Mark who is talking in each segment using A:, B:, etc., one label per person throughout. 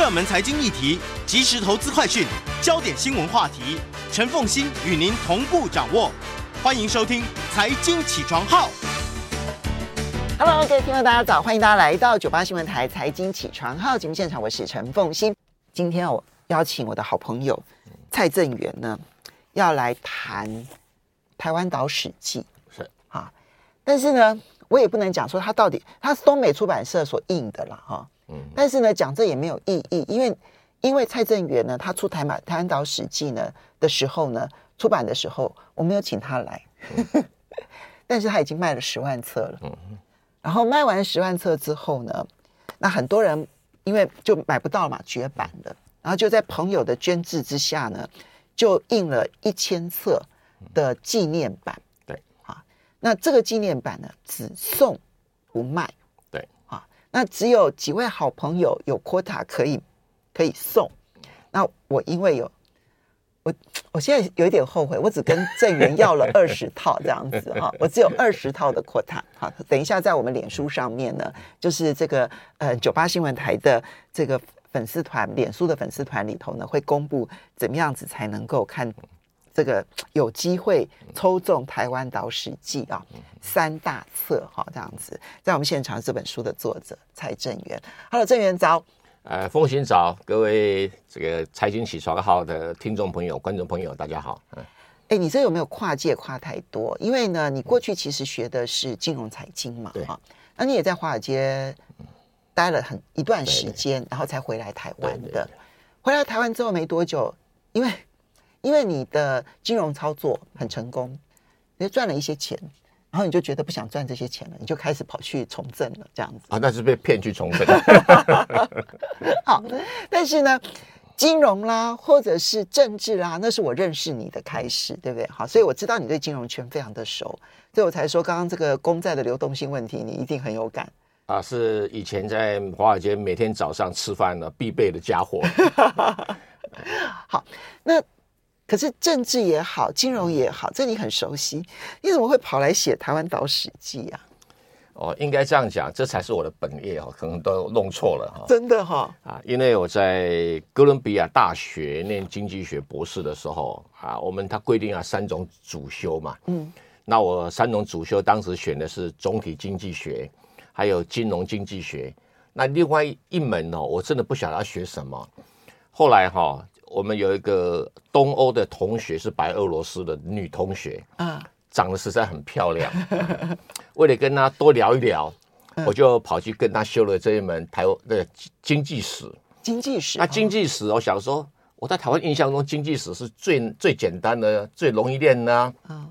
A: 热门财经议题，即时投资快讯，焦点新闻话题，陈凤欣与您同步掌握。欢迎收听《财经起床号》。
B: Hello，各位听众，大家早！欢迎大家来到九八新闻台《财经起床号》节目现场，我是陈凤欣。今天我邀请我的好朋友蔡正元呢，要来谈《台湾岛史记》。
C: 是
B: 啊，但是呢，我也不能讲说他到底他是东美出版社所印的啦，哈。嗯但是呢，讲这也没有意义，因为因为蔡正元呢，他出台《台台湾岛史记》呢的时候呢，出版的时候我没有请他来，但是他已经卖了十万册了，嗯然后卖完十万册之后呢，那很多人因为就买不到嘛，绝版了，然后就在朋友的捐制之下呢，就印了一千册的纪念版，那这个纪念版呢，只送不卖。对啊那只有几位好朋友有 quota 可以可以送，那我因为有我我现在有一点后悔，我只跟郑源要了 二十套这样子哈，我只有二十套的 quota。好，等一下在我们脸书上面呢，就是这个呃九八新闻台的这个粉丝团，脸书的粉丝团里头呢，会公布怎么样子才能够看。这个有机会抽中《台湾岛史记》啊，三大册哈，这样子，在我们现场这本书的作者蔡正元，Hello，正元早，
C: 呃，风行早，各位这个财经起床号的听众朋友、观众朋友，大家好。嗯，
B: 哎，你这有没有跨界跨太多？因为呢，你过去其实学的是金融财经嘛，哈，那你也在华尔街待了很一段时间，然后才回来台湾的。回来台湾之后没多久，因为因为你的金融操作很成功，你就赚了一些钱，然后你就觉得不想赚这些钱了，你就开始跑去从政了，这样子
C: 啊？那是被骗去从政。
B: 好，但是呢，金融啦，或者是政治啦，那是我认识你的开始，对不对？好，所以我知道你对金融圈非常的熟，所以我才说刚刚这个公债的流动性问题，你一定很有感
C: 啊。是以前在华尔街每天早上吃饭的必备的家伙。
B: 好，那。可是政治也好，金融也好，这你很熟悉，你怎么会跑来写《台湾岛史记》啊？
C: 哦，应该这样讲，这才是我的本业哦，可能都弄错了哈。
B: 真的哈、哦、
C: 啊，因为我在哥伦比亚大学念经济学博士的时候啊，我们他规定啊三种主修嘛，嗯，那我三种主修当时选的是总体经济学，还有金融经济学，那另外一门哦，我真的不晓得要学什么，后来哈、哦。我们有一个东欧的同学，是白俄罗斯的女同学，啊，长得实在很漂亮。为了跟她多聊一聊，我就跑去跟她修了这一门台湾的经济史。
B: 经济史，
C: 那经济史，我想说，我在台湾印象中，经济史是最最简单的、最容易练的。啊，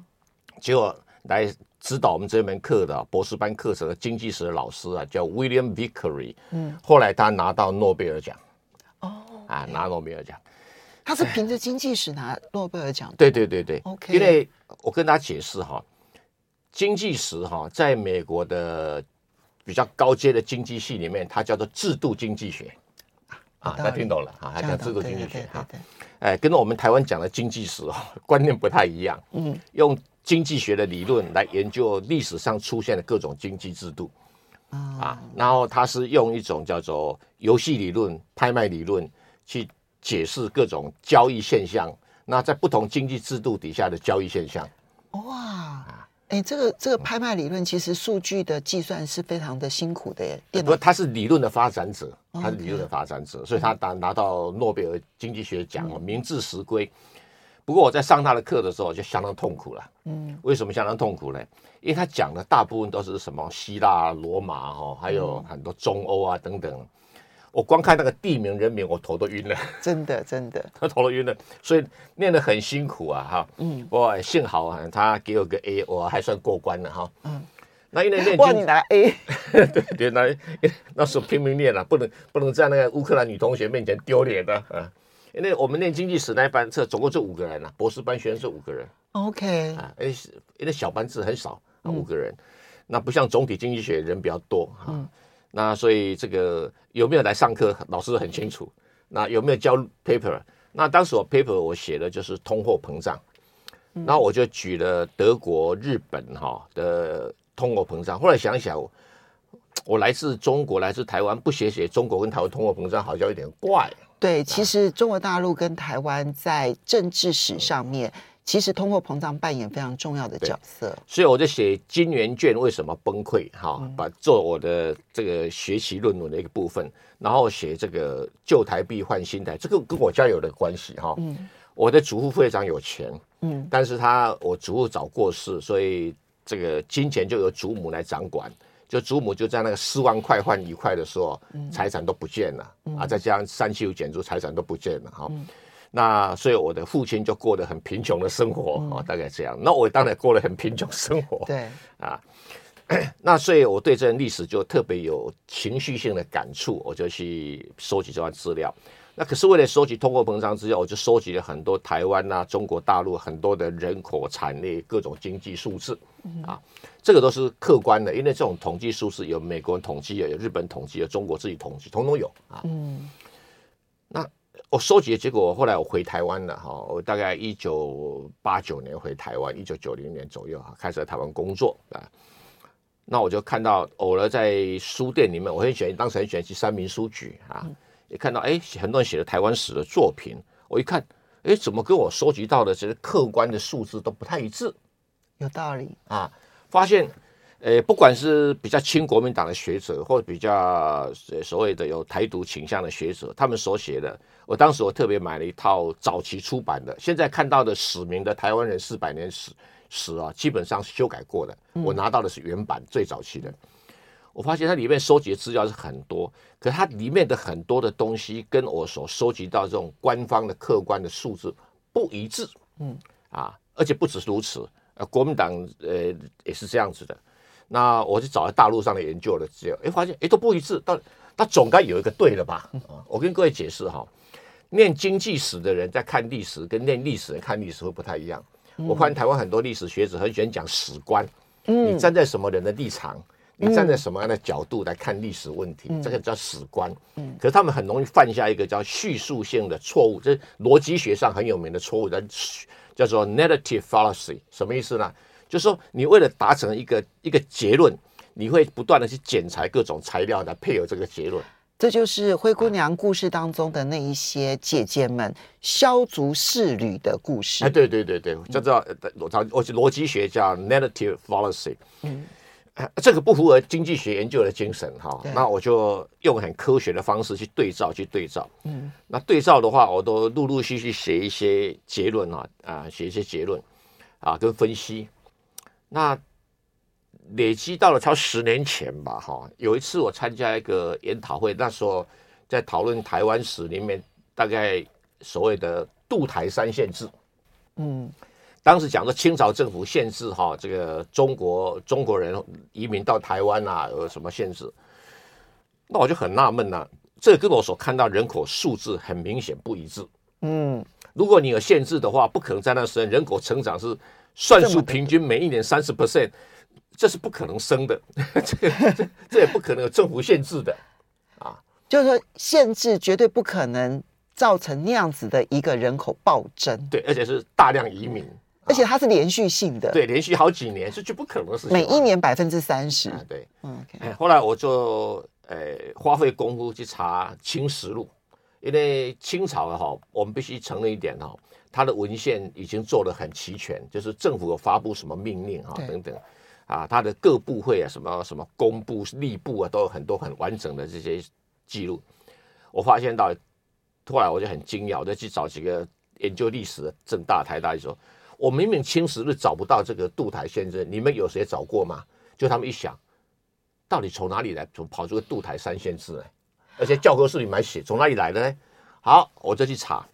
C: 结果来指导我们这门课的博士班课程的经济史的老师啊，叫 William Vickery。嗯，后来他拿到诺贝尔奖。哦，啊，拿诺贝尔奖。
B: 他是凭着经济史拿诺贝尔奖的。
C: 对对对对
B: ，OK。
C: 因为我跟大家解释哈，经济史哈，在美国的比较高阶的经济系里面，它叫做制度经济学啊，大家听懂了啊？它叫制度经济学哈。哎，跟我们台湾讲的经济史哦 观念不太一样。嗯，用经济学的理论来研究历史上出现的各种经济制度啊，然后他是用一种叫做游戏理论、拍卖理论去。解释各种交易现象，那在不同经济制度底下的交易现象。
B: 哇，哎、欸，这个这个拍卖理论其实数据的计算是非常的辛苦的耶。
C: 不，他是理论的发展者，他是理论的发展者，Okay. 所以他拿拿到诺贝尔经济学奖，嗯、名至实归。不过我在上他的课的时候就相当痛苦了。嗯，为什么相当痛苦呢？因为他讲的大部分都是什么希腊、罗马哈，还有很多中欧啊等等。我光看那个地名人名，我头都晕了。
B: 真的，真的，
C: 他 头都晕了，所以念得很辛苦啊，哈。嗯，我幸好啊，他给我个 A，我还算过关了哈。嗯，那因为念
B: 哇，你拿 A，
C: 对 对，那 那时候拼命念了，不能不能在那个乌克兰女同学面前丢脸的啊。因为我们念经济史那一班，这总共就五个人啊，博士班学生是五个人。
B: OK
C: 啊，哎，因为小班制很少啊，五个人，嗯、那不像总体经济学人比较多哈。嗯、那所以这个有没有来上课，老师很清楚。那有没有交 paper？那当时我 paper 我写的就是通货膨胀，那、嗯、我就举了德国、日本哈的通货膨胀。后来想一想，我来自中国，来自台湾，不写写中国跟台湾通货膨胀，好像有点怪。
B: 对，其实中国大陆跟台湾在政治史上面，其实通货膨胀扮演非常重要的角色。
C: 所以我就写金元券为什么崩溃，哈，把做我的这个学习论文的一个部分，然后写这个旧台币换新台，这个跟我家有的关系，哈。嗯。我的祖父非常有钱，嗯，但是他我祖父早过世，所以这个金钱就由祖母来掌管。就祖母就在那个四万块换一块的时候，财产都不见了、嗯、啊！再加上三七五减租，财产都不见了哈。嗯、那所以我的父亲就过得很贫穷的生活啊、嗯，大概这样。那我当然过得很贫穷生活。对啊，那所以我对这段历史就特别有情绪性的感触，我就去收集这段资料。那可是为了收集通货膨胀资料，我就收集了很多台湾啊、中国大陆很多的人口、产业、各种经济数字啊，这个都是客观的，因为这种统计数字有美国人统计，有日本统计，有中国自己统计，统统有啊。嗯，那我收集的结果，后来我回台湾了哈，我大概一九八九年回台湾，一九九零年左右哈，开始在台湾工作啊。那我就看到偶尔在书店里面，我很喜欢，当时很喜欢去三民书局啊。也看到哎，很多人写的台湾史的作品，我一看，哎，怎么跟我收集到的这些客观的数字都不太一致？
B: 有道理
C: 啊！发现，呃，不管是比较亲国民党的学者，或者比较所谓的有台独倾向的学者，他们所写的，我当时我特别买了一套早期出版的，现在看到的史明的台湾人四百年史史啊，基本上是修改过的，我拿到的是原版最早期的。我发现它里面收集的资料是很多，可是它里面的很多的东西跟我所收集到这种官方的客观的数字不一致，嗯，啊，而且不止如此，呃，国民党呃也是这样子的。那我就找了大陆上的研究的资料，哎，发现哎都不一致，但那总该有一个对了吧？啊，我跟各位解释哈，念经济史的人在看历史，跟念历史人看历史会不太一样。我发现台湾很多历史学者很喜欢讲史观，嗯，你站在什么人的立场？你站在什么样的角度来看历史问题？嗯、这个叫史观。嗯，可是他们很容易犯下一个叫叙述性的错误，这是逻辑学上很有名的错误，叫叫做 narrative fallacy。什么意思呢？就是说，你为了达成一个一个结论，你会不断的去剪裁各种材料来配合这个结论。
B: 这就是灰姑娘故事当中的那一些姐姐们削足适履的故事。
C: 哎，对对对对，叫做我我逻辑学叫 narrative fallacy。嗯。这个不符合经济学研究的精神哈，那我就用很科学的方式去对照，去对照。嗯，那对照的话，我都陆陆续续写一些结论啊，啊，写一些结论啊，跟分析。那累积到了超十年前吧，哈，有一次我参加一个研讨会，那时候在讨论台湾史里面大概所谓的渡台三限制。嗯。当时讲的清朝政府限制哈，这个中国中国人移民到台湾啊，有什么限制？那我就很纳闷呐，这跟我所看到人口数字很明显不一致。嗯，如果你有限制的话，不可能在那时人口成长是算术平均每一年三十 percent，这是不可能生的。这个这这也不可能有政府限制的啊，
B: 就是说限制绝对不可能造成那样子的一个人口暴增。
C: 对，而且是大量移民。
B: 而且它是连续性的，
C: 对，连续好几年是绝不可能的事情。
B: 每一年百分之三十，
C: 对，嗯，okay. 后来我就呃花费功夫去查《清实录》，因为清朝的哈，我们必须承认一点哈，它的文献已经做得很齐全，就是政府有发布什么命令啊等等，啊，他的各部会啊什么什么工部、吏部啊都有很多很完整的这些记录。我发现到后来我就很惊讶，我就去找几个研究历史的正大、台大就说。我明明清实录找不到这个杜台先生，你们有谁找过吗？就他们一想，到底从哪里来？从跑出个杜台三先生来，而且教科书里面写，从哪里来的呢？好，我就去查，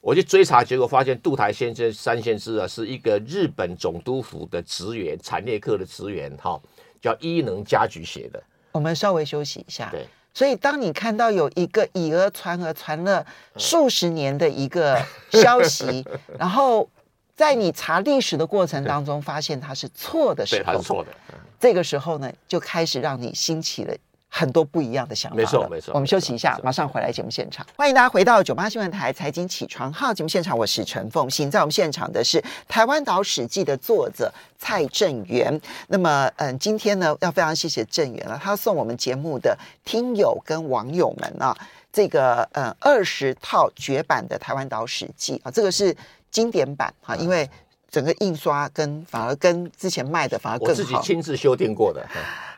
C: 我去追查，结果发现杜台先生三先生啊，是一个日本总督府的职员，产业课的职员，哈，叫伊能家菊写的。
B: 我们稍微休息一下。
C: 对。
B: 所以，当你看到有一个以讹传讹传了数十年的一个消息，然后在你查历史的过程当中发现它是错的时候，
C: 对，它是错的。
B: 这个时候呢，就开始让你兴起了。很多不一样的想法。
C: 没错，没错。
B: 我们休息一下，马上回来节目现场。欢迎大家回到九八新闻台财经起床号节目现场，我是陈凤欣。在我们现场的是《台湾岛史记》的作者蔡正元。那么，嗯，今天呢，要非常谢谢正元了，他送我们节目的听友跟网友们啊，这个嗯二十套绝版的《台湾岛史记》啊，这个是经典版哈，因为。整个印刷跟反而跟之前卖的反而更好，我
C: 自己亲自修订过的。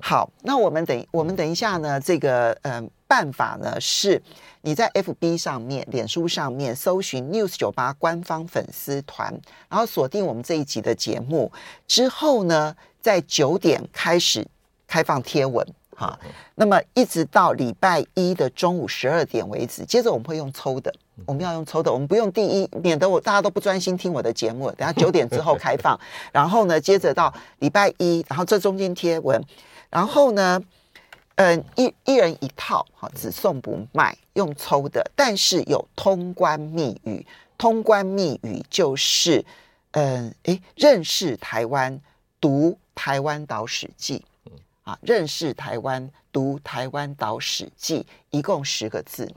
B: 好，那我们等我们等一下呢，这个嗯办法呢是，你在 FB 上面、脸书上面搜寻 News 九八官方粉丝团，然后锁定我们这一集的节目之后呢，在九点开始开放贴文。啊，那么一直到礼拜一的中午十二点为止，接着我们会用抽的，我们要用抽的，我们不用第一，免得我大家都不专心听我的节目。等下九点之后开放，然后呢，接着到礼拜一，然后这中间贴文，然后呢，嗯，一一人一套，好，只送不卖，用抽的，但是有通关密语，通关密语就是，嗯，诶，认识台湾，读台湾岛史记。啊，认识台湾，读台湾岛史记，一共十个字。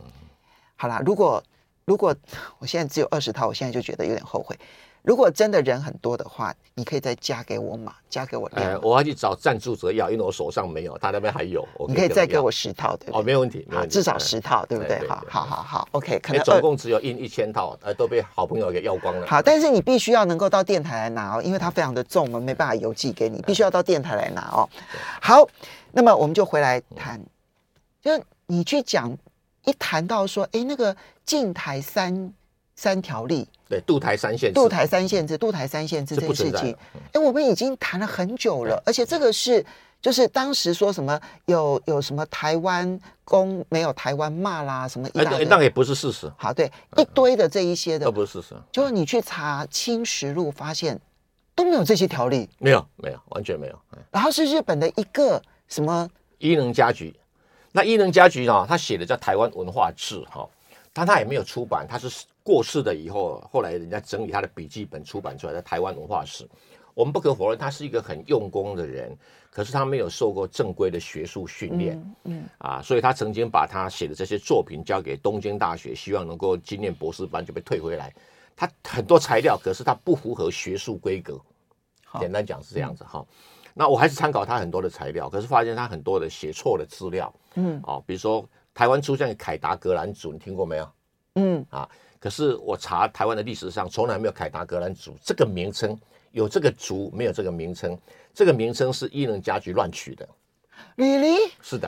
B: 好啦，如果如果我现在只有二十套，我现在就觉得有点后悔。如果真的人很多的话，你可以再加给我嘛，加给我量。
C: 哎，我要去找赞助者要，因为我手上没有，他那边还有。可
B: 你可以再给我十套，对不对？
C: 哦，没有问题，没问题，
B: 至少十套，对不对？好，好，好，好，OK。可能
C: 总共只有印一千套，呃，都被好朋友给要光了。
B: 好，但是你必须要能够到电台来拿哦，因为它非常的重，我们没办法邮寄给你，必须要到电台来拿哦。好，那么我们就回来谈，就你去讲，一谈到说，哎，那个禁台三。三条例，
C: 对，渡台三限制，
B: 渡台三限制，渡台三限制这件事情，哎，我们已经谈了很久了，而且这个是，就是当时说什么有有什么台湾公没有台湾骂啦，什么一大堆，
C: 那也不是事实。
B: 好，对，一堆的这一些的
C: 都不是事实，
B: 就是你去查《清实录》，发现都没有这些条例，
C: 没有，没有，完全没有。
B: 然后是日本的一个什么
C: 伊能家菊，那伊能家菊啊，他写的叫《台湾文化志》哈，但他也没有出版，他是。过世了以后，后来人家整理他的笔记本出版出来的《台湾文化史》，我们不可否认他是一个很用功的人，可是他没有受过正规的学术训练，嗯，嗯啊，所以他曾经把他写的这些作品交给东京大学，希望能够经念博士班，就被退回来。他很多材料，可是他不符合学术规格，简单讲是这样子哈。那我还是参考他很多的材料，可是发现他很多的写错的资料，嗯，哦，比如说台湾出现凯达格兰族，你听过没有？嗯啊。可是我查台湾的历史上从来没有凯达格兰族这个名称，有这个族没有这个名称，这个名称是伊能家菊乱取的。
B: Really？
C: 是的，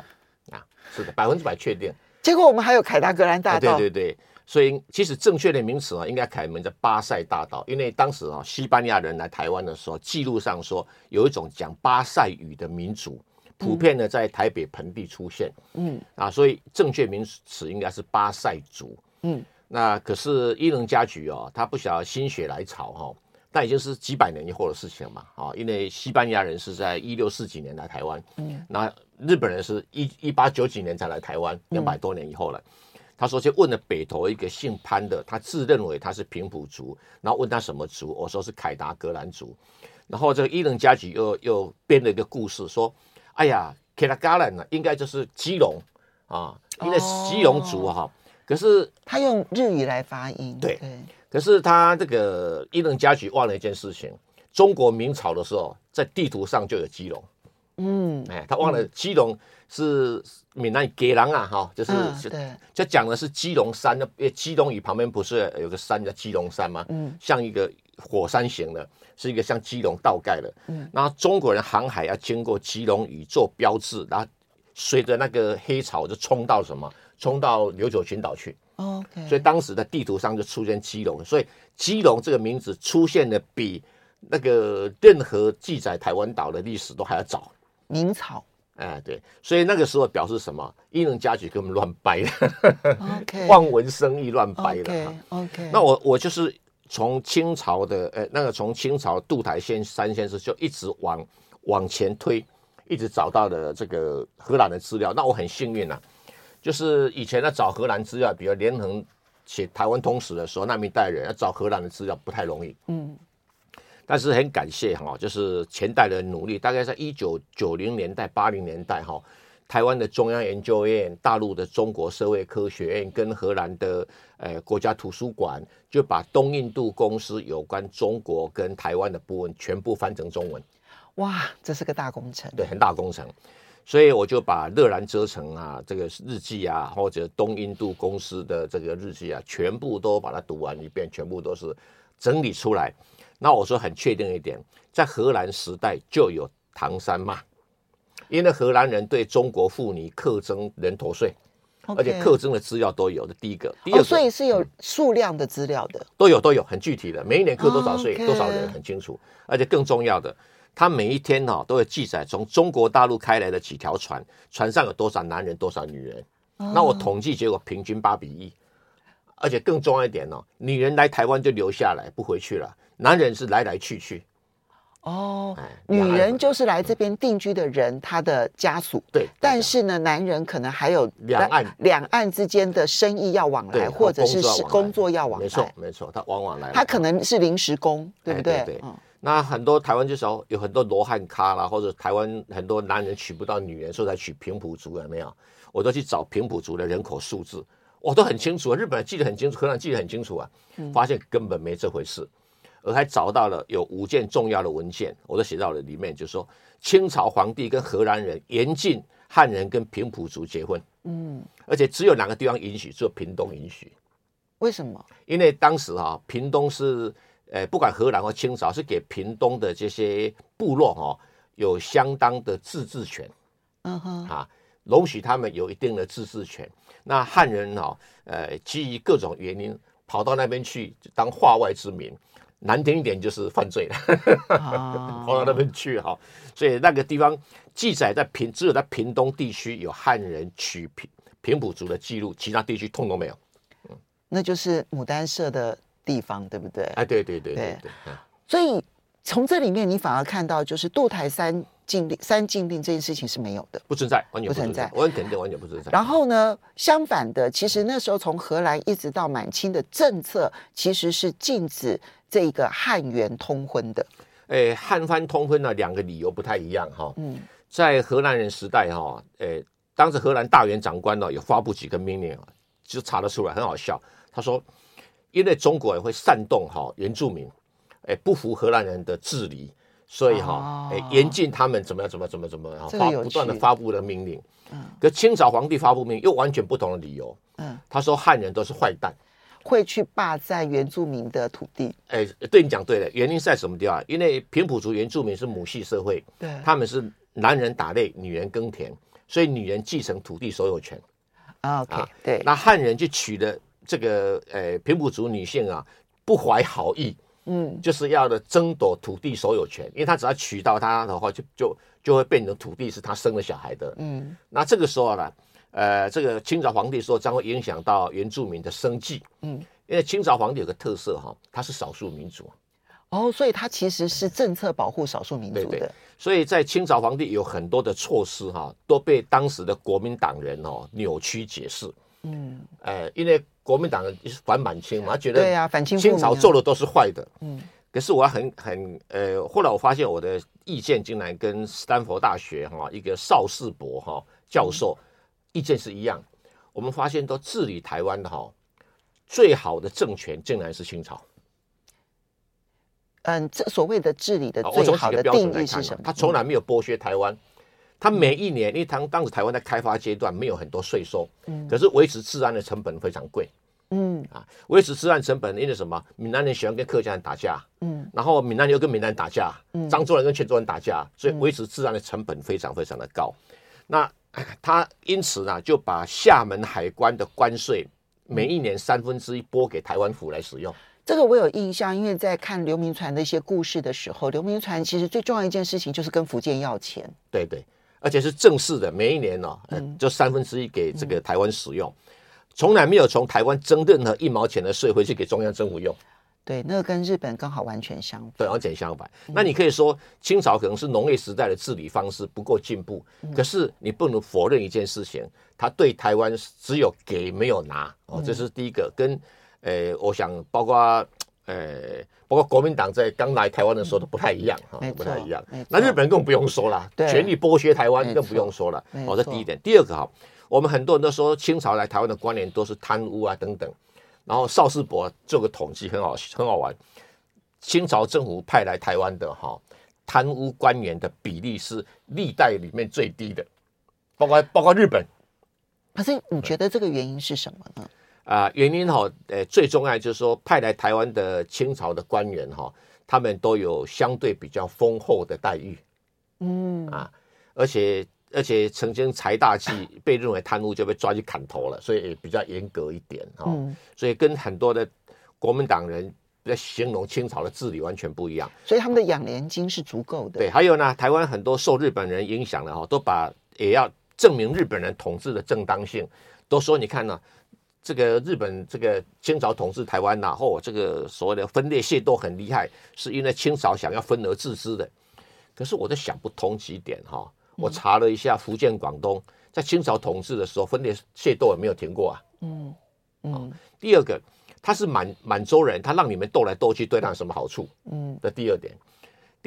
C: 啊，是的，百分之百确定。
B: 结果我们还有凯达格兰大道。
C: 啊、对对对，所以其实正确的名词啊，应该改名叫巴塞大道，因为当时啊，西班牙人来台湾的时候，记录上说有一种讲巴塞语的民族，普遍的在台北盆地出现。嗯，啊，所以正确名词应该是巴塞族。嗯。那可是伊能家菊哦，他不晓得心血来潮哈、哦，但已经是几百年以后的事情了嘛啊，因为西班牙人是在一六四几年来台湾，嗯，那日本人是一一八九几年才来台湾，两百多年以后了。嗯、他说就问了北投一个姓潘的，他自认为他是平埔族，然后问他什么族，我说是凯达格兰族，然后这个伊能家菊又又编了一个故事说，哎呀，凯达格兰呢应该就是基隆啊，因为基隆族哈。哦可是
B: 他用日语来发音，
C: 对。对，可是他这个伊能家菊忘了一件事情：中国明朝的时候，在地图上就有基隆。嗯，哎，他忘了基隆是闽南语给郎啊，哈，就是、嗯、对，就讲的是基隆山，的基隆屿旁边不是有个山叫基隆山吗？嗯，像一个火山型的，是一个像基隆倒盖的。嗯，那中国人航海要经过基隆屿做标志，然后随着那个黑潮就冲到什么？冲到琉球群岛去，OK，所以当时的地图上就出现基隆，所以基隆这个名字出现的比那个任何记载台湾岛的历史都还要早。
B: 明朝，
C: 哎，对，所以那个时候表示什么？伊能家菊给我们乱掰的，OK，望文生义乱掰的
B: ，OK，
C: 那我我就是从清朝的，呃，那个从清朝杜台先三先生就一直往往前推。一直找到了这个荷兰的资料。那我很幸运啊，就是以前呢找荷兰资料，比如连横写台湾通史的时候，那一代人要找荷兰的资料不太容易。嗯，但是很感谢哈，就是前代的努力，大概在一九九零年代、八零年代哈。台湾的中央研究院、大陆的中国社会科学院跟荷兰的呃国家图书馆，就把东印度公司有关中国跟台湾的部分全部翻成中文。
B: 哇，这是个大工程。
C: 对，很大工程。所以我就把乐兰遮城啊，这个日记啊，或者东印度公司的这个日记啊，全部都把它读完一遍，全部都是整理出来。那我说很确定一点，在荷兰时代就有唐山骂。因为荷兰人对中国妇女课征人头税.而且课征的资料都有的。第一个，第二个，
B: 哦，所以是有数量的资料的，
C: 都有都有很具体的，每一年课多少税，oh. 多少人很清楚。而且更重要的，他每一天哈、哦、都会记载从中国大陆开来的几条船，船上有多少男人，多少女人。Oh. 那我统计结果平均八比一，而且更重要一点哦，女人来台湾就留下来不回去了，男人是来来去去。
B: 哦，女人就是来这边定居的人，他的家属。对，但是呢，男人可能还有两岸两岸之间的生意要往来，或者是工作要往来。没错，
C: 没错，他往往来。
B: 他可能是临时工，对不对？对。
C: 那很多台湾就是有很多罗汉咖啦，或者台湾很多男人娶不到女人，所以才娶平埔族，有没有？我都去找平埔族的人口数字，我都很清楚。日本人记得很清楚，荷兰记得很清楚啊，发现根本没这回事。而还找到了有五件重要的文件，我都写到了里面，就是说清朝皇帝跟荷兰人严禁汉人跟平埔族结婚，嗯，而且只有两个地方允许，只有屏东允许。
B: 为什么？
C: 因为当时啊，屏东是呃，不管荷兰或清朝，是给屏东的这些部落哈，有相当的自治权，嗯哼，啊，容许他们有一定的自治权。那汉人啊，呃，基于各种原因跑到那边去当化外之民。难听一点就是犯罪了，跑到那边去哈，所以那个地方记载在平，只有在屏东地区有汉人娶平平埔族的记录，其他地区通通没有。
B: 嗯，那就是牡丹社的地方，对不对？
C: 哎，对对对对对，对。
B: 所以从这里面，你反而看到就是渡台三禁令，三禁令这件事情是没有的，
C: 不存在，完全不存在，完全不存在。
B: 然后呢，相反的，其实那时候从荷兰一直到满清的政策，其实是禁止。这个汉元通婚的，
C: 诶，汉番通婚呢，两个理由不太一样哈。嗯，在荷兰人时代哈，诶，当时荷兰大员长官呢有发布几个命令啊，就查得出来，很好笑。他说，因为中国人会煽动哈原住民，诶，不服荷兰人的治理，所以哈，哎，严禁他们怎么样，怎么怎么怎么发不断的发布的命令。嗯，可清朝皇帝发布命令又完全不同的理由。嗯，他说汉人都是坏蛋。
B: 会去霸占原住民的土地？
C: 哎，对你讲对了，原因是在什么地方？因为平埔族原住民是母系社会，对，他们是男人打猎，女人耕田，所以女人继承土地所有权。
B: OK，啊，对。
C: 那汉人就娶了这个呃平埔族女性啊，不怀好意，嗯，就是要的争夺土地所有权，因为他只要娶到她的话，就就就会变成土地是他生了小孩的。嗯，那这个时候呢？呃，这个清朝皇帝说将会影响到原住民的生计，嗯，因为清朝皇帝有个特色哈，他是少数民族，
B: 哦，所以他其实是政策保护少数民族的，对对，
C: 所以在清朝皇帝有很多的措施哈，都被当时的国民党人哦扭曲解释，嗯，呃，因为国民党反满清嘛，他觉得对呀，反清清朝做的都是坏的，嗯，可是我很很呃，后来我发现我的意见竟然跟斯坦福大学哈一个邵世博哈教授。意见是一样，我们发现都治理台湾的哈，最好的政权竟然是清朝。
B: 嗯，这所谓的治理的最好的定义是什么？
C: 他从来没有剥削台湾，他每一年，因为当当时台湾在开发阶段，没有很多税收，嗯，可是维持治安的成本非常贵，嗯啊，维持治安成本，因为什么？闽南人喜欢跟客家人打架，嗯，然后闽南人又跟闽南人打架，嗯，漳州人跟泉州人打架，所以维持治安的成本非常非常的高，那。他因此呢，就把厦门海关的关税每一年三分之一拨给台湾府来使用。
B: 这个我有印象，因为在看刘铭传的一些故事的时候，刘铭传其实最重要一件事情就是跟福建要钱。
C: 对对，而且是正式的，每一年呢、就三分之一给这个台湾使用，从来没有从台湾征任何一毛钱的税回去给中央政府用。
B: 对，那个跟日本刚好完全相反。
C: 对，完全相反。嗯、那你可以说清朝可能是农业时代的治理方式不够进步，嗯、可是你不能否认一件事情，他对台湾只有给没有拿哦，这是第一个。嗯、跟呃，我想包括呃，包括国民党在刚来台湾的时候都不太一样哈，不太一样。那日本人更不用说了，对权力剥削台湾更不用说了。哦，这第一点。第二个哈，我们很多人都说清朝来台湾的官员都是贪污啊等等。然后邵世博做个统计很好很好玩，清朝政府派来台湾的哈贪污官员的比例是历代里面最低的，包括包括日本。
B: 可是你觉得这个原因是什么呢？
C: 啊、呃，原因哈，呃，最重要就是说派来台湾的清朝的官员哈，他们都有相对比较丰厚的待遇，嗯啊，而且。而且曾经财大气 被认为贪污就被抓去砍头了，所以也比较严格一点哈。嗯、所以跟很多的国民党人在形容清朝的治理完全不一样。
B: 所以他们的养廉金是足够的。
C: 对，还有呢，台湾很多受日本人影响的哈，都把也要证明日本人统治的正当性，都说你看呢，这个日本这个清朝统治台湾然后这个所谓的分裂械斗很厉害，是因为清朝想要分而治之的。可是我都想不通几点哈。我查了一下，福建、广东在清朝统治的时候，分裂械斗有没有停过啊。嗯嗯。第二个，他是满满洲人，他让你们斗来斗去，对他有什么好处？嗯。的第二点，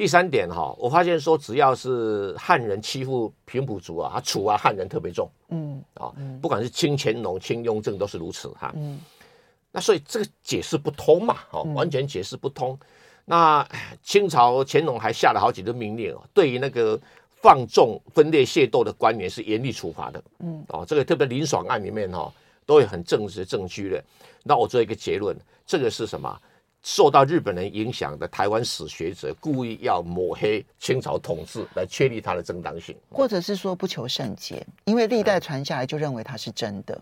C: 第三点哈，我发现说，只要是汉人欺负平埔族啊，他处啊汉人特别重。嗯。啊，不管是清乾隆、清雍正都是如此哈。嗯。那所以这个解释不通嘛？哦，完全解释不通。那清朝乾隆还下了好几个命令哦，对于那个。放纵分裂械斗的官员是严厉处罚的，嗯，哦，这个特别林爽案里面哈、哦，都有很正直的证据的。那我做一个结论，这个是什么？受到日本人影响的台湾史学者故意要抹黑清朝统治，来确立它的正当性，
B: 或者是说不求甚解，因为历代传下来就认为它是真的，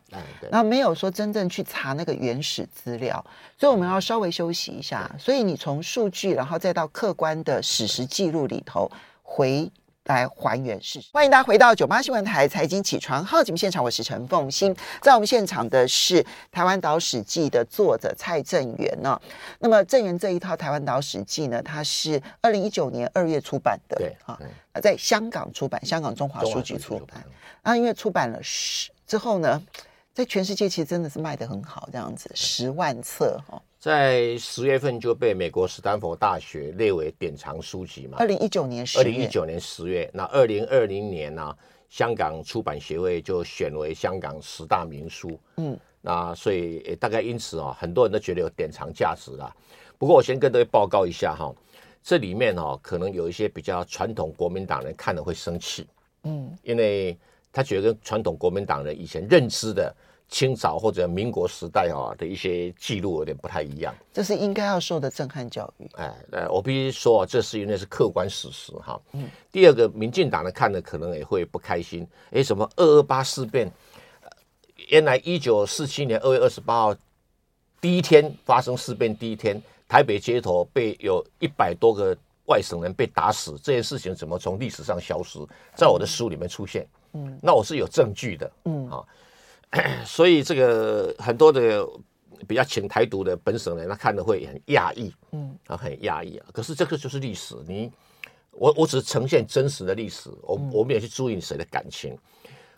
B: 那没有说真正去查那个原始资料，所以我们要稍微休息一下。所以你从数据，然后再到客观的史实记录里头回。来还原事实。欢迎大家回到九八新闻台财经起床号节目现场，我是陈凤欣。在我们现场的是《台湾岛史记》的作者蔡正元呢。那么正元这一套《台湾岛史记》呢，它是二零一九年二月出版的，对啊，在香港出版，香港中华书局出版。啊，因为出版了十之后呢，在全世界其实真的是卖得很好，这样子十万册哈。
C: 在十月份就被美国斯坦福大学列为典藏书籍嘛？
B: 二零一九年十
C: 二零一九年十月，那二零二零年呢、啊？香港出版协会就选为香港十大名书。嗯，那所以大概因此啊，很多人都觉得有典藏价值啦。不过我先跟各位报告一下哈，这里面哦，可能有一些比较传统国民党人看了会生气。嗯，因为他觉得跟传统国民党人以前认知的。清朝或者民国时代啊的一些记录有点不太一样，
B: 这是应该要受的震撼教育。
C: 哎，呃，我必须说，这是因为是客观事实哈。嗯。第二个，民进党呢看了可能也会不开心。哎，什么二二八事变？原来一九四七年二月二十八号第一天发生事变，第一天台北街头被有一百多个外省人被打死，这件事情怎么从历史上消失？在我的书里面出现。嗯。那我是有证据的。嗯。啊。所以这个很多的比较亲台独的本省人，他看了会很讶异，嗯，啊，很讶异啊。可是这个就是历史，你我我只是呈现真实的历史，我我没有去注意谁的感情。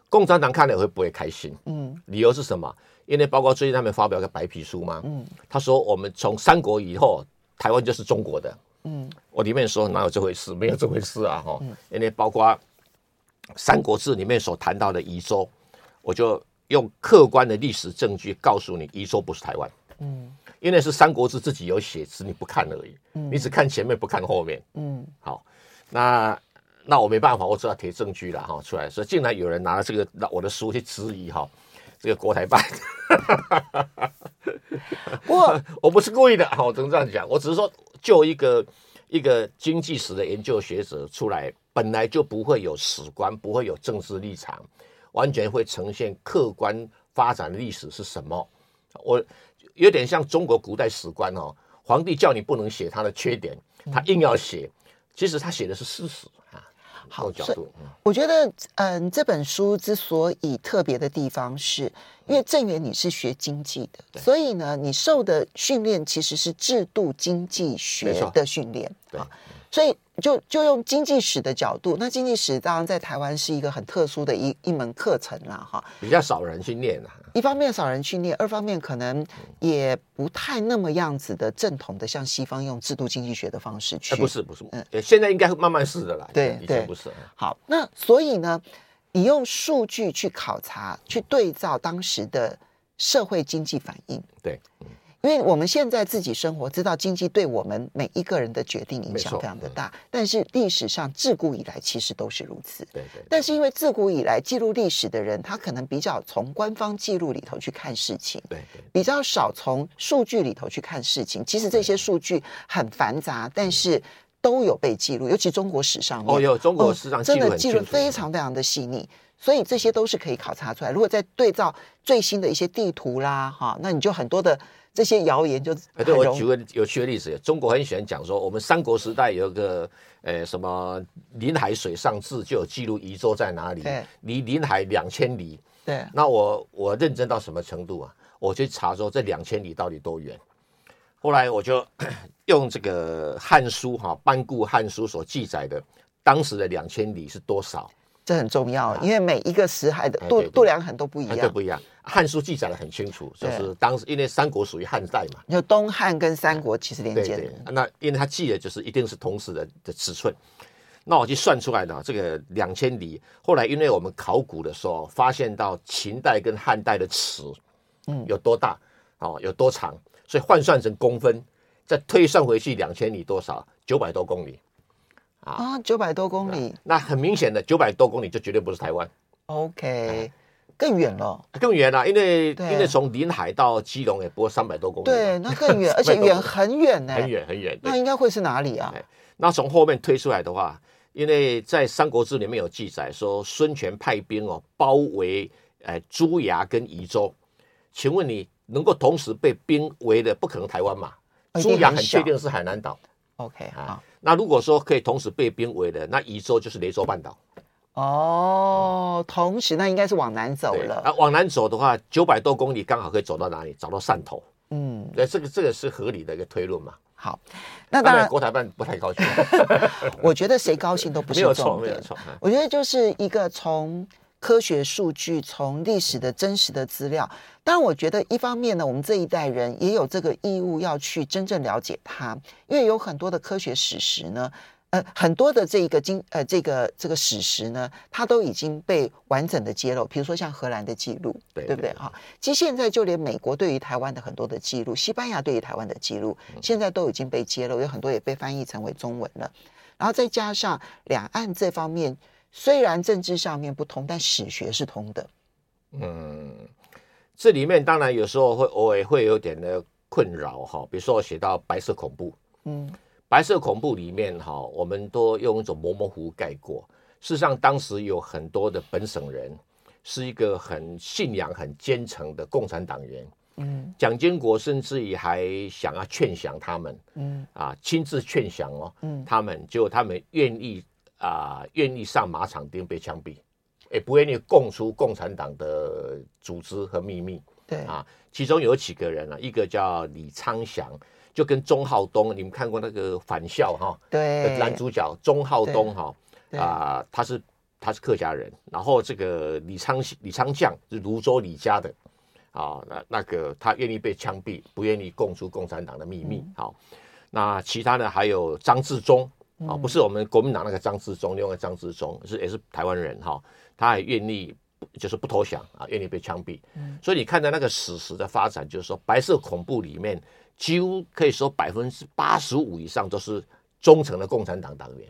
C: 共产党看了也会不会开心？嗯，理由是什么？因为包括最近他们发表个白皮书嘛，嗯，他说我们从三国以后，台湾就是中国的，嗯，我里面说哪有这回事？没有这回事啊，哈，因为包括《三国志》里面所谈到的宜州，我就。用客观的历史证据告诉你，宜州不是台湾。嗯，因为是《三国志》自己有写，是你不看而已。嗯，你只看前面不看后面。嗯，好，那那我没办法，我只要提证据了哈出来。所以竟然有人拿了这个我的书去质疑哈，这个国台办。我 我不是故意的，我只能这样讲。我只是说，就一个一个经济史的研究学者出来，本来就不会有史观，不会有政治立场。完全会呈现客观发展的历史是什么？我有点像中国古代史官哦，皇帝叫你不能写他的缺点，他硬要写，其实他写的是事实啊。
B: 好角度。我觉得，嗯，这本书之所以特别的地方是，是因为正源你是学经济的，所以呢，你受的训练其实是制度经济学的训练。对。所以就就用经济史的角度，那经济史当然在台湾是一个很特殊的一一门课程啦，哈，
C: 比较少人去念啊。
B: 一方面少人去念，二方面可能也不太那么样子的正统的，像西方用制度经济学的方式去。
C: 不是不是，嗯，现在应该慢慢试的啦。
B: 对对，
C: 不是。
B: 好，那所以呢，你用数据去考察，去对照当时的社会经济反应。
C: 对。
B: 因为我们现在自己生活，知道经济对我们每一个人的决定影响非常的大，嗯、但是历史上自古以来其实都是如此。
C: 对，对对。
B: 但是因为自古以来记录历史的人，他可能比较从官方记录里头去看事情，
C: 对，对，
B: 比较少从数据里头去看事情。其实这些数据很繁杂，但是都有被记录，尤其中国史上面，
C: 哦，有中国史上、哦、
B: 真的记录非常非常的细腻。所以这些都是可以考察出来。如果再对照最新的一些地图啦，哈，那你就很多的。这些谣言就
C: 哎，对我举个有趣的例子，中国很喜欢讲说，我们三国时代有个呃什么临海水上志，就有记录宜州在哪里，离临海两千里。
B: 对，
C: 那我我认真到什么程度啊？我去查说这两千里到底多远。后来我就 用这个《汉书》哈，班固《汉书》所记载的当时的两千里是多少？
B: 这很重要，因为每一个时海的度度量衡都不一样，
C: 都不一样。《汉书》记载的很清楚，就是当时因为三国属于汉代嘛，
B: 就东汉跟三国其实连接的。
C: 那因为他记的就是一定是同时的的尺寸，那我就算出来了，这个两千里。后来因为我们考古的时候发现到秦代跟汉代的尺，嗯，有多大哦，有多长，所以换算成公分，再推算回去两千里多少？九百多公里。
B: 啊，九百多公里，
C: 那很明显的九百多公里就绝对不是台湾。
B: OK，更远了，
C: 更远了，因为因为从临海到基隆也不过三百多公里，
B: 对，那更远，而且远很远呢，
C: 很远很远。
B: 那应该会是哪里啊？
C: 那从后面推出来的话，因为在《三国志》里面有记载说，孙权派兵哦包围呃朱牙跟宜州，请问你能够同时被兵围的，不可能台湾嘛？朱牙很确定是海南岛。
B: OK，好。
C: 那如果说可以同时被兵围的，那宜州就是雷州半岛。
B: 哦，嗯、同时那应该是往南走了。
C: 啊，往南走的话，九百多公里刚好可以走到哪里？找到汕头。嗯，对，这个这个是合理的一个推论嘛。
B: 好，那当然
C: 国台办不太高兴。
B: 我觉得谁高兴都不是重点。
C: 没有错，没有错。
B: 我觉得就是一个从。科学数据，从历史的真实的资料，当然，我觉得一方面呢，我们这一代人也有这个义务要去真正了解它，因为有很多的科学史实呢，呃，很多的这个经呃这个这个史实呢，它都已经被完整的揭露。比如说像荷兰的记录，对对不对？哈，其实现在就连美国对于台湾的很多的记录，西班牙对于台湾的记录，现在都已经被揭露，有很多也被翻译成为中文了。然后再加上两岸这方面。虽然政治上面不同，但史学是通的。
C: 嗯，这里面当然有时候会偶尔会有点的困扰哈，比如说我写到白色恐怖，嗯，白色恐怖里面哈，我们都用一种模模糊糊盖过。事实上，当时有很多的本省人是一个很信仰、很虔诚的共产党员。嗯，蒋经国甚至于还想要劝降他们，嗯啊，亲自劝降哦，嗯，他们结果他们愿意。啊，愿意上马场钉被枪毙，也不愿意供出共产党的组织和秘密。
B: 对
C: 啊，其中有几个人啊，一个叫李昌祥，就跟钟浩东，你们看过那个《反校》哈？
B: 对，
C: 男主角钟浩东哈啊，他是他是客家人，然后这个李昌李昌将是泸州李家的啊，那那个他愿意被枪毙，不愿意供出共产党的秘密。好，那其他的还有张志忠。啊，不是我们国民党那个张自忠，另外张自忠是也是台湾人哈，他还愿意就是不投降啊，愿意被枪毙。嗯，所以你看到那个史实的发展，就是说白色恐怖里面几乎可以说百分之八十五以上都是忠诚的共产党党员。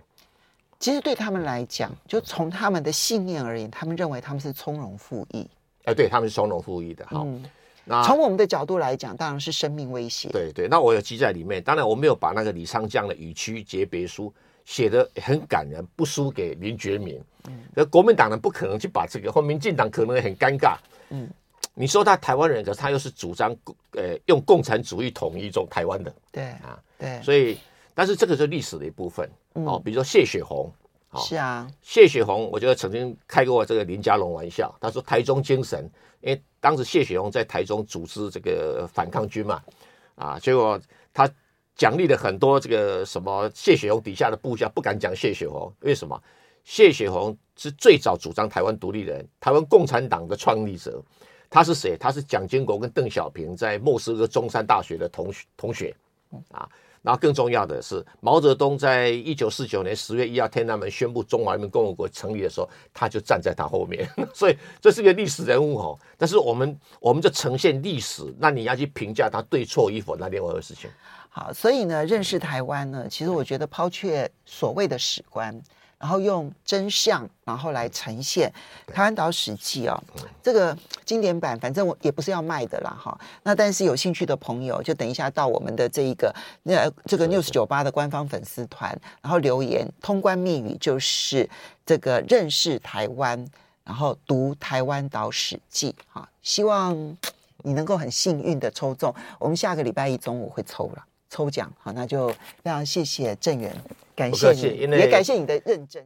B: 其实对他们来讲，就从他们的信念而言，他们认为他们是从容赴义。
C: 哎，对，他们是从容赴义的。好。嗯
B: 那从我们的角度来讲，当然是生命威胁。
C: 对对，那我有记在里面。当然，我没有把那个李昌江的《与区诀别书》写得很感人，不输给林觉民。嗯，那国民党人不可能去把这个，或民进党可能也很尴尬。嗯，你说他台湾人，可是他又是主张呃用共产主义统一中台湾的。
B: 对啊，对。
C: 所以，但是这个是历史的一部分。哦，比如说谢雪红
B: 是啊，
C: 谢雪红，我觉得曾经开过这个林佳龙玩笑，他说台中精神，因为当时谢雪红在台中组织这个反抗军嘛，啊，结果他奖励了很多这个什么谢雪红底下的部下不敢讲谢雪红，为什么？谢雪红是最早主张台湾独立的人，台湾共产党的创立者。他是谁？他是蒋经国跟邓小平在莫斯科中山大学的同学同学啊。然后更重要的是，毛泽东在一九四九年十月一号天安门宣布中华人民共和国成立的时候，他就站在他后面。所以这是个历史人物哦。但是我们我们就呈现历史，那你要去评价他对错与否，那另外的事情。
B: 好，所以呢，认识台湾呢，其实我觉得抛却所谓的史观。然后用真相，然后来呈现《台湾岛史记》哦，这个经典版，反正我也不是要卖的啦哈。那但是有兴趣的朋友，就等一下到我们的这一个那这个 News 酒吧的官方粉丝团，然后留言，通关密语就是这个认识台湾，然后读《台湾岛史记》哈。希望你能够很幸运的抽中，我们下个礼拜一中午会抽了。抽奖，好，那就非常谢谢郑源，感谢你，也感谢你的认真。